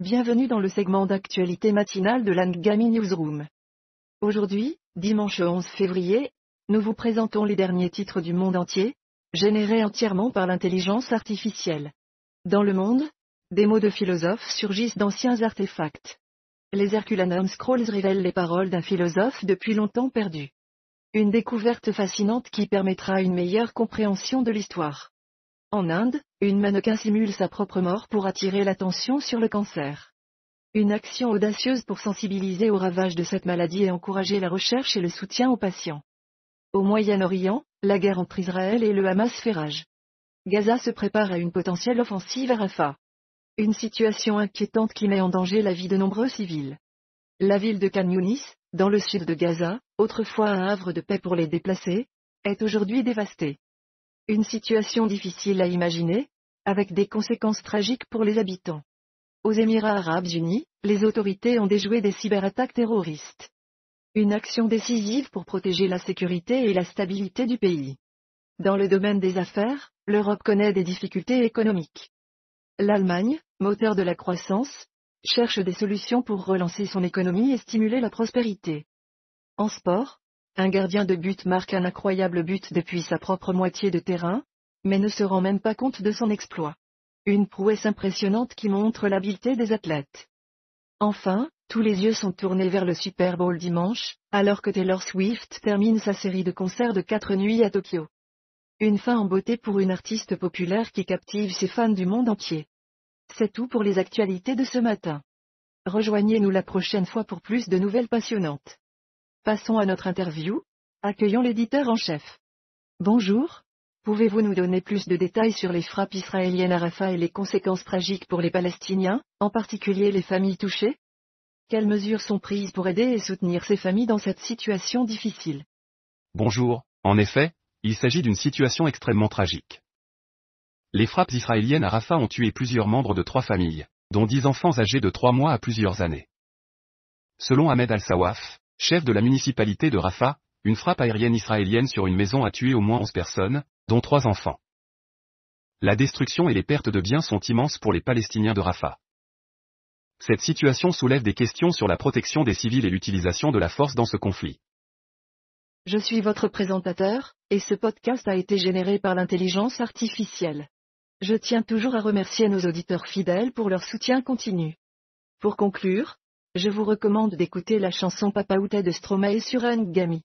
bienvenue dans le segment d'actualité matinale de l'Angami Newsroom. Aujourd'hui, dimanche 11 février, nous vous présentons les derniers titres du monde entier, générés entièrement par l'intelligence artificielle. Dans le monde, des mots de philosophes surgissent d'anciens artefacts. Les Herculanum Scrolls révèlent les paroles d'un philosophe depuis longtemps perdu. Une découverte fascinante qui permettra une meilleure compréhension de l'histoire. En Inde, une mannequin simule sa propre mort pour attirer l'attention sur le cancer. Une action audacieuse pour sensibiliser aux ravages de cette maladie et encourager la recherche et le soutien aux patients. Au Moyen-Orient, la guerre entre Israël et le Hamas fait rage. Gaza se prépare à une potentielle offensive à Rafah. Une situation inquiétante qui met en danger la vie de nombreux civils. La ville de Khan Yunis, dans le sud de Gaza, autrefois un havre de paix pour les déplacés, est aujourd'hui dévastée. Une situation difficile à imaginer, avec des conséquences tragiques pour les habitants. Aux Émirats arabes unis, les autorités ont déjoué des cyberattaques terroristes. Une action décisive pour protéger la sécurité et la stabilité du pays. Dans le domaine des affaires, l'Europe connaît des difficultés économiques. L'Allemagne, moteur de la croissance, cherche des solutions pour relancer son économie et stimuler la prospérité. En sport, un gardien de but marque un incroyable but depuis sa propre moitié de terrain, mais ne se rend même pas compte de son exploit. Une prouesse impressionnante qui montre l'habileté des athlètes. Enfin, tous les yeux sont tournés vers le Super Bowl dimanche, alors que Taylor Swift termine sa série de concerts de quatre nuits à Tokyo. Une fin en beauté pour une artiste populaire qui captive ses fans du monde entier. C'est tout pour les actualités de ce matin. Rejoignez-nous la prochaine fois pour plus de nouvelles passionnantes. Passons à notre interview. Accueillons l'éditeur en chef. Bonjour. Pouvez-vous nous donner plus de détails sur les frappes israéliennes à Rafah et les conséquences tragiques pour les Palestiniens, en particulier les familles touchées? Quelles mesures sont prises pour aider et soutenir ces familles dans cette situation difficile? Bonjour. En effet, il s'agit d'une situation extrêmement tragique. Les frappes israéliennes à Rafah ont tué plusieurs membres de trois familles, dont dix enfants âgés de trois mois à plusieurs années. Selon Ahmed Al-Sawaf, chef de la municipalité de Rafah, une frappe aérienne israélienne sur une maison a tué au moins 11 personnes, dont trois enfants. La destruction et les pertes de biens sont immenses pour les Palestiniens de Rafah. Cette situation soulève des questions sur la protection des civils et l'utilisation de la force dans ce conflit. Je suis votre présentateur, et ce podcast a été généré par l'intelligence artificielle. Je tiens toujours à remercier nos auditeurs fidèles pour leur soutien continu. Pour conclure, je vous recommande d'écouter la chanson Papa Outa de Stromae sur Gami.